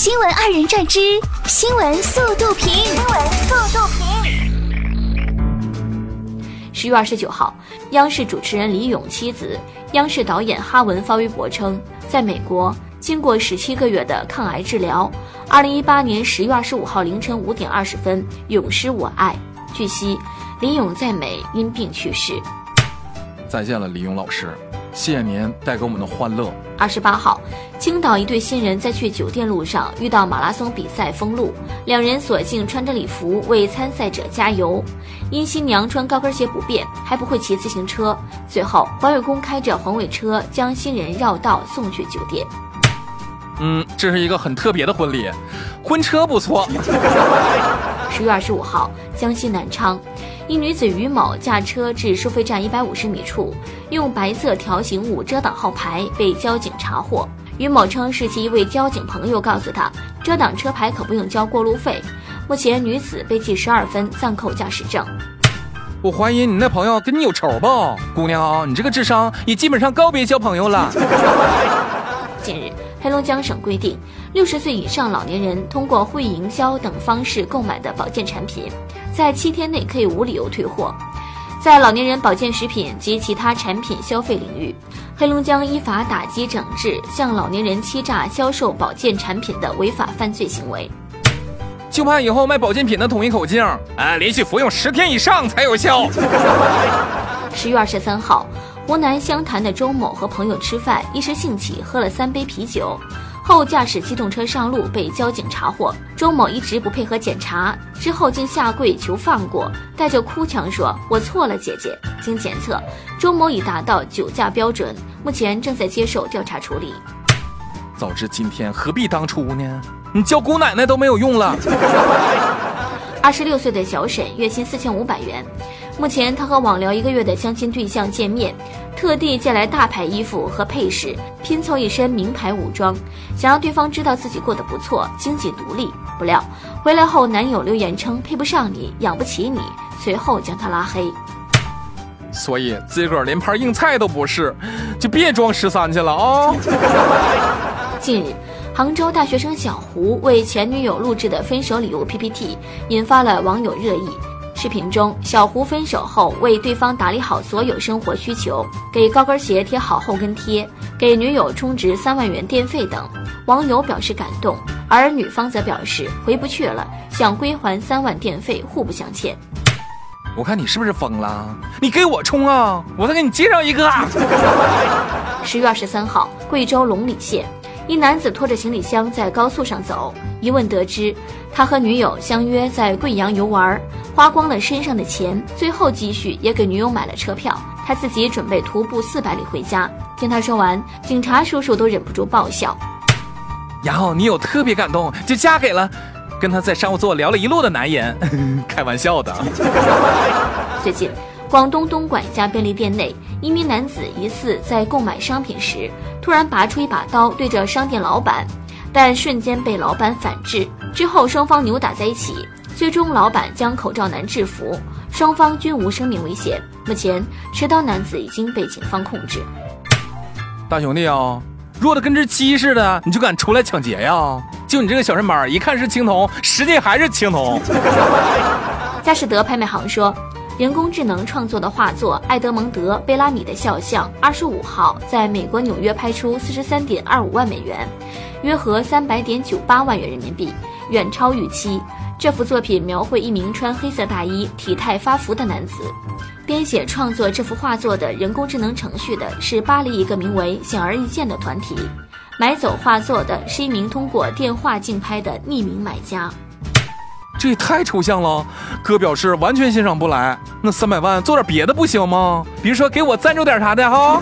新闻二人转之新闻速度评，新闻速度评。十月二十九号，央视主持人李咏妻子、央视导演哈文发微博称，在美国经过十七个月的抗癌治疗，二零一八年十月二十五号凌晨五点二十分，永失我爱。据悉，李咏在美因病去世。再见了，李咏老师。谢谢您带给我们的欢乐。二十八号，青岛一对新人在去酒店路上遇到马拉松比赛封路，两人索性穿着礼服为参赛者加油。因新娘穿高跟鞋不便，还不会骑自行车，最后环卫工开着环卫车将新人绕道送去酒店。嗯，这是一个很特别的婚礼，婚车不错。十月二十五号，江西南昌。一女子于某驾车至收费站一百五十米处，用白色条形物遮挡号牌，被交警查获。于某称是其一位交警朋友告诉他，遮挡车牌可不用交过路费。目前女子被记十二分，暂扣驾驶证。我怀疑你那朋友跟你有仇吧，姑娘，你这个智商也基本上告别交朋友了。近日。黑龙江省规定，六十岁以上老年人通过会营销等方式购买的保健产品，在七天内可以无理由退货。在老年人保健食品及其他产品消费领域，黑龙江依法打击整治向老年人欺诈销售保健产品的违法犯罪行为。就怕以后卖保健品的统一口径，哎，连续服用十天以上才有效。十月二十三号。湖南湘潭的周某和朋友吃饭，一时兴起喝了三杯啤酒，后驾驶机动车上路被交警查获。周某一直不配合检查，之后竟下跪求放过，带着哭腔说：“我错了，姐姐。”经检测，周某已达到酒驾标准，目前正在接受调查处理。早知今天何必当初呢？你叫姑奶奶都没有用了。二十六岁的小沈，月薪四千五百元。目前，他和网聊一个月的相亲对象见面，特地借来大牌衣服和配饰，拼凑一身名牌武装，想让对方知道自己过得不错，经济独立。不料回来后，男友留言称配不上你，养不起你，随后将他拉黑。所以自个儿连盘硬菜都不是，就别装十三去了啊！近日，杭州大学生小胡为前女友录制的分手礼物 PPT，引发了网友热议。视频中，小胡分手后为对方打理好所有生活需求，给高跟鞋贴好后跟贴，给女友充值三万元电费等，网友表示感动，而女方则表示回不去了，想归还三万电费，互不相欠。我看你是不是疯了？你给我充啊！我再给你介绍一个。十月二十三号，贵州龙里县。一男子拖着行李箱在高速上走，一问得知，他和女友相约在贵阳游玩，花光了身上的钱，最后积蓄也给女友买了车票，他自己准备徒步四百里回家。听他说完，警察叔叔都忍不住爆笑。然后女友特别感动，就嫁给了跟他在商务座聊了一路的男人，开玩笑的。最近。广东东莞一家便利店内，一名男子疑似在购买商品时，突然拔出一把刀对着商店老板，但瞬间被老板反制。之后双方扭打在一起，最终老板将口罩男制服，双方均无生命危险。目前持刀男子已经被警方控制。大兄弟啊，弱的跟只鸡似的，你就敢出来抢劫呀？就你这个小身板，一看是青铜，实际还是青铜。佳士得拍卖行说。人工智能创作的画作《爱德蒙德·贝拉米的肖像》，二十五号在美国纽约拍出四十三点二五万美元，约合三百点九八万元人民币，远超预期。这幅作品描绘一名穿黑色大衣、体态发福的男子。编写创作这幅画作的人工智能程序的是巴黎一个名为“显而易见”的团体，买走画作的是一名通过电话竞拍的匿名买家。这也太抽象了，哥表示完全欣赏不来。那三百万做点别的不行吗？比如说给我赞助点啥的哈。